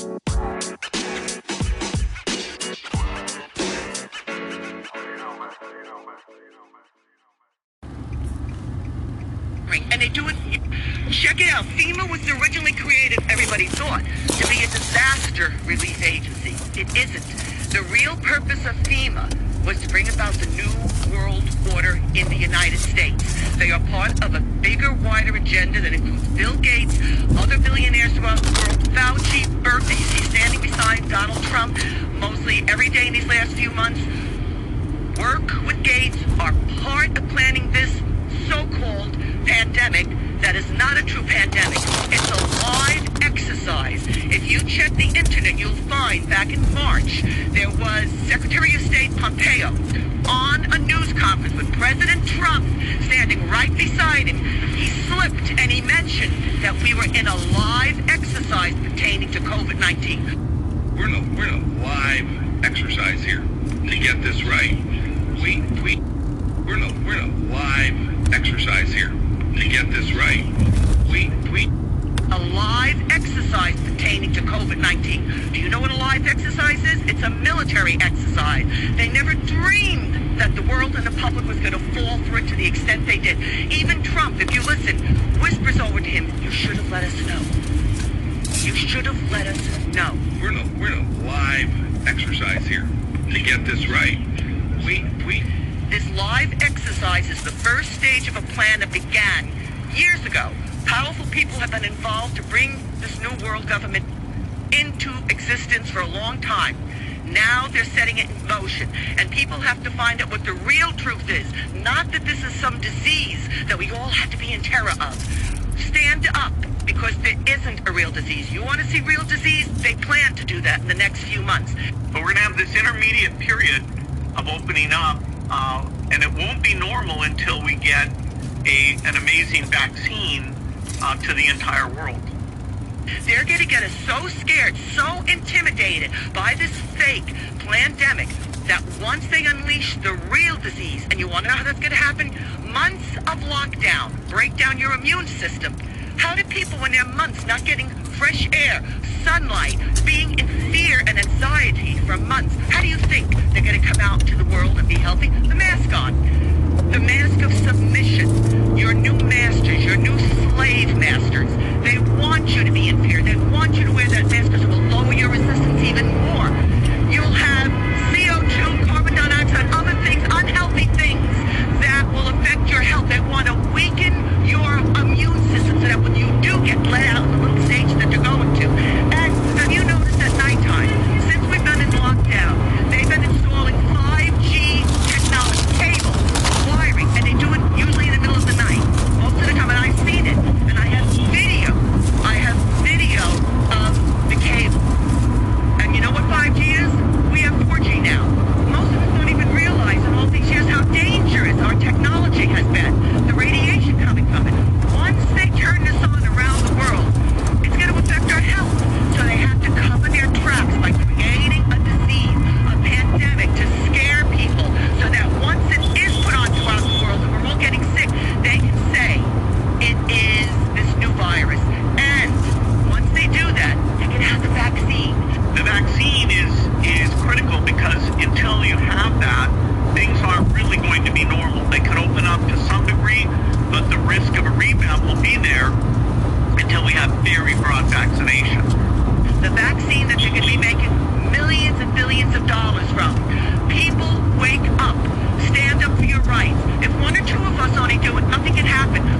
And they do it. Check it out. FEMA was originally created, everybody thought, to be a disaster relief agency. It isn't. The real purpose of FEMA was to bring about the new world order in the United States. They are part of a bigger, wider agenda that includes Bill Gates, other billionaires throughout the world, Fauci, you see standing beside Donald Trump, mostly every day in these last few months. Work with Gates are part of planning this so-called pandemic that is not a true pandemic. It's a live exercise. If you check the internet, you'll find back in March, there was Secretary of State Pompeo on a news conference with President Trump standing right beside him. He slipped and he mentioned that we were in a live exercise pertaining to COVID-19. We're in a, we're in a live exercise here to get this right. We, we, we're in a, we're in a live exercise here to get this right. We, we, a live exercise pertaining to COVID-19. Do you know what a live exercise is? It's a military exercise. They never dreamed that the world and the public was going to fall for it to the extent they did. Even Trump, if you listen, whispers over to him, you should have let us know. You should have let us know. we're in a, we're in a live exercise here to get this right. We, we, This live exercise is the first stage of a plan that began years ago. Powerful people have been involved to bring this new world government into existence for a long time. Now they're setting it in motion, and people have to find out what the real truth is. Not that this is some disease that we all have to be in terror of. Stand up, because there isn't a real disease. You want to see real disease? They plan to do that in the next few months. But we're going to have this intermediate period of opening up, uh, and it won't be normal until we get a an amazing vaccine uh, to the entire world. They're going to get us so scared, so intimidated by this fake pandemic that once they unleash the real disease, and you want to know how that's going to happen? Months of lockdown, break down your immune system. How do people, when they're months not getting fresh air, sunlight, being in fear and anxiety for months, how do you think they're going to come out to the world and be healthy? The mask on. The mask of submission. Your new masters, your new slave masters. They want you to be in fear. They want you to wear that mask because it will lower your resistance even on vaccination. The vaccine that you could be making millions and billions of dollars from. People wake up. Stand up for your rights. If one or two of us only do it, nothing can happen.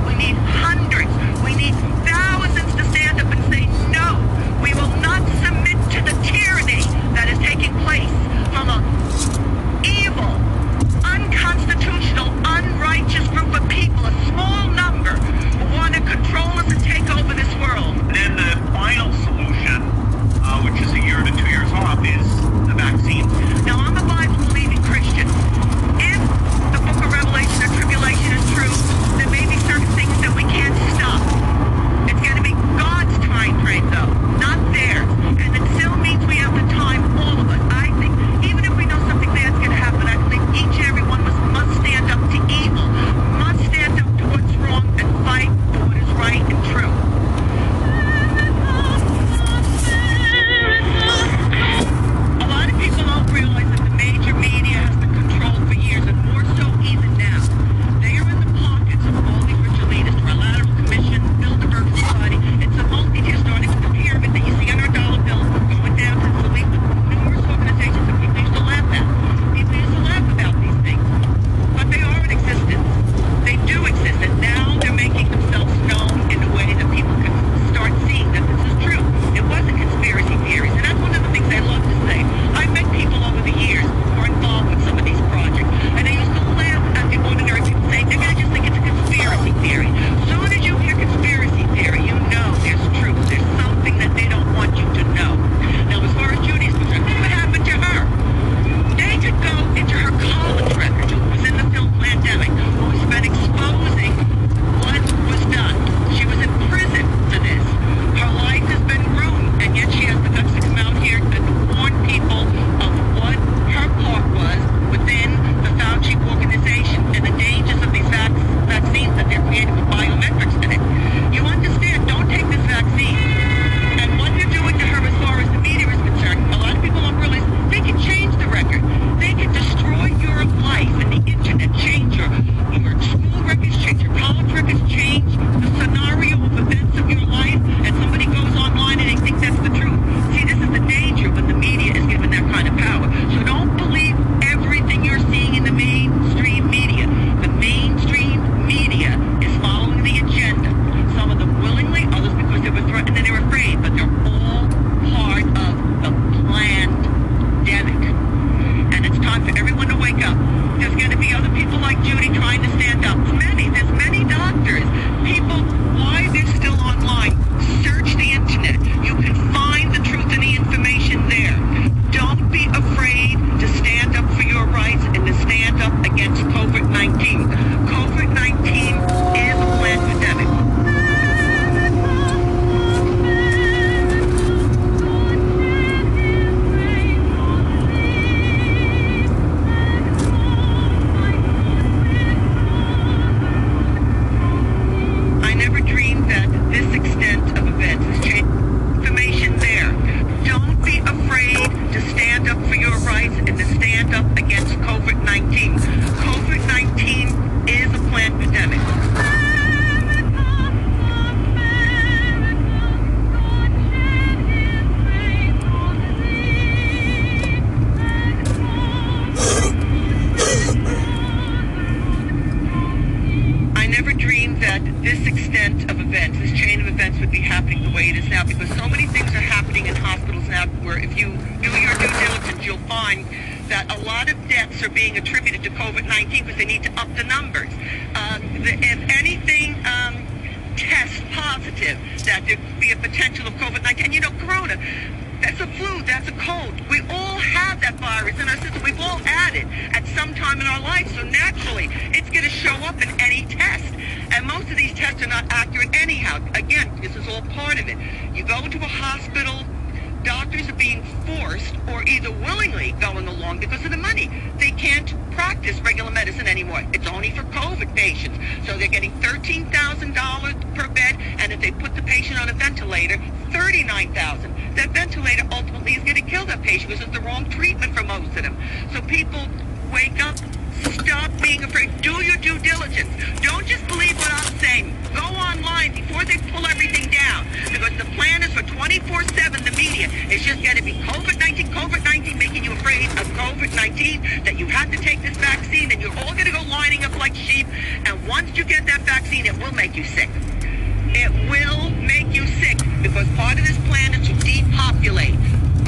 that should be happening the way it is now because so many things are happening in hospitals now where if you do your due diligence, you'll find that a lot of deaths are being attributed to COVID-19 because they need to up the numbers. Uh, the, if anything um, tests positive, that there could be a potential of COVID-19. And you know, Corona, that's a flu, that's a cold. We all have that virus in our system. We've all had it at some time in our life. So naturally, it's going to show up in any test. And most of these tests are not accurate anyhow. Again, this is all part of it. You go into a hospital, doctors are being forced or either willingly going along because of the money. They can't practice regular medicine anymore. It's only for COVID patients. So they're getting $13,000 per bed, and if they put the patient on a ventilator, 39,000. That ventilator ultimately is going patient because it's the wrong treatment for most of them. So people wake up, stop being afraid, do your due diligence. Don't just believe what I'm saying. Go online before they pull everything down because the plan is for 24-7, the media. It's just going to be COVID-19, COVID-19, making you afraid of COVID-19, that you have to take this vaccine and you're all going to go lining up like sheep. And once you get that vaccine, it will make you sick. It will make you sick because part of this plan is to depopulate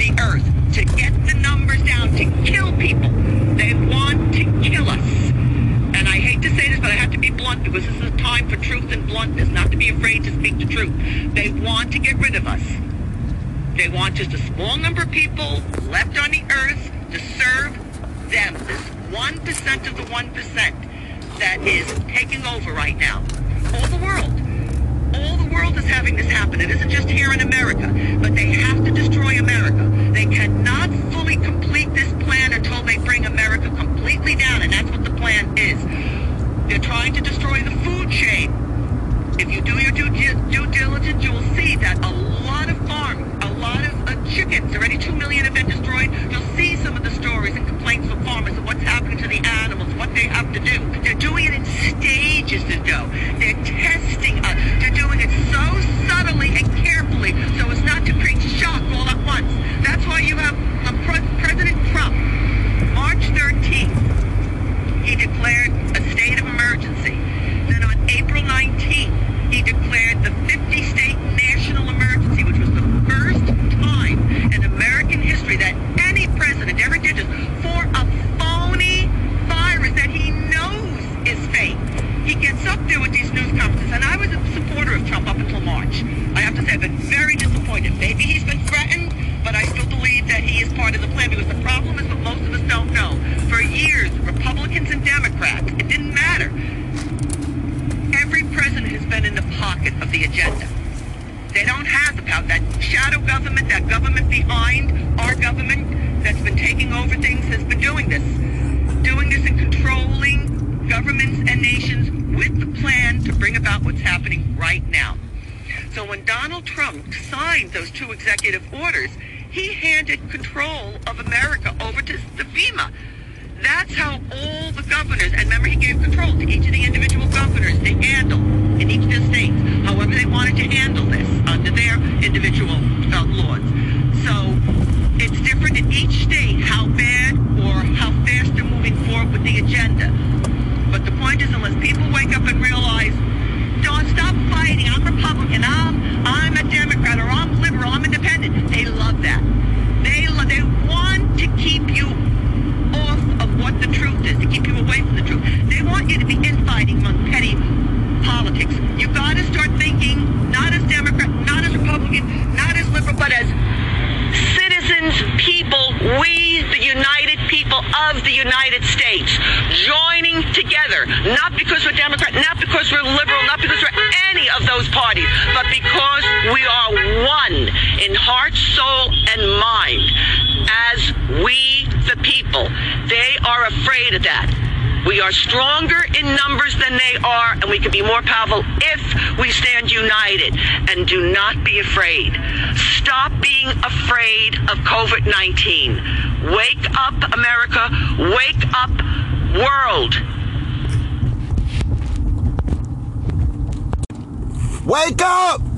the earth, to get the numbers down, to kill people. They want to kill us. And I hate to say this, but I have to be blunt because this is a time for truth and bluntness, not to be afraid to speak the truth. They want to get rid of us. They want just a small number of people left on the earth to serve them. This 1% of the 1% that is taking over right now. All the world. World is having this happen. It isn't just here in America, but they have to destroy America. They cannot fully complete this plan until they bring America completely down, and that's what the plan is. They're trying to destroy the food chain. If you do your due, due diligence, you will see that a lot of farms, a lot of uh, chickens, already 2 million have been destroyed. You'll see some of the stories and complaints from farmers of what's happening to the animals, what they have to do. They're doing it in stages, though. They're testing us. They're doing it so subtly and carefully so as not to create shock all at once. That's why you have uh, Pre- President Trump, March 13th, he declared a state of emergency. Then on April 19th, he declared the 50-state national emergency, which was the first time in American history that any president ever did this for a phony virus that he knows is fake. He gets up there with these news conferences, and I was a supporter of Trump up until March. I have to say, I've been very disappointed. Maybe he's been threatened, but I still believe that he is part of the plan because the problem is what most of us don't know. For years, Republicans and Democrats, it didn't matter. Every president has been in the pocket of the agenda. They don't have the power. That shadow government, that government behind our government that's been taking over things has been doing this. Doing this and controlling governments and nations with the plan to bring about what's happening right now. So when Donald Trump signed those two executive orders, he handed control of America over to the FEMA. That's how all the governors, and remember he gave control to each of the individual governors to handle in each of their states, however they wanted to handle this under their individual uh, laws. So it's different in each state how bad or how fast they're moving forward with the agenda. But the point is, unless people wake up and realize, don't stop fighting. I'm Republican. I'm I'm a Democrat, or I'm liberal. I'm independent. They love that. They lo- they want to keep you off of what the truth is, to keep you away from the truth. They want you to be infighting among petty politics. You got to start thinking not as Democrat, not as Republican, not as liberal, but as citizens, people, we, the United people of the United States, joining together, not because we're Democrat, not because we're liberal, not because we're any of those parties, but because we are one in heart, soul, and mind as we, the people. They are afraid of that. We are stronger in numbers than they are, and we can be more powerful if we stand united. And do not be afraid. Stop being afraid of COVID 19. Wake up, America. Wake up, world. Wake up!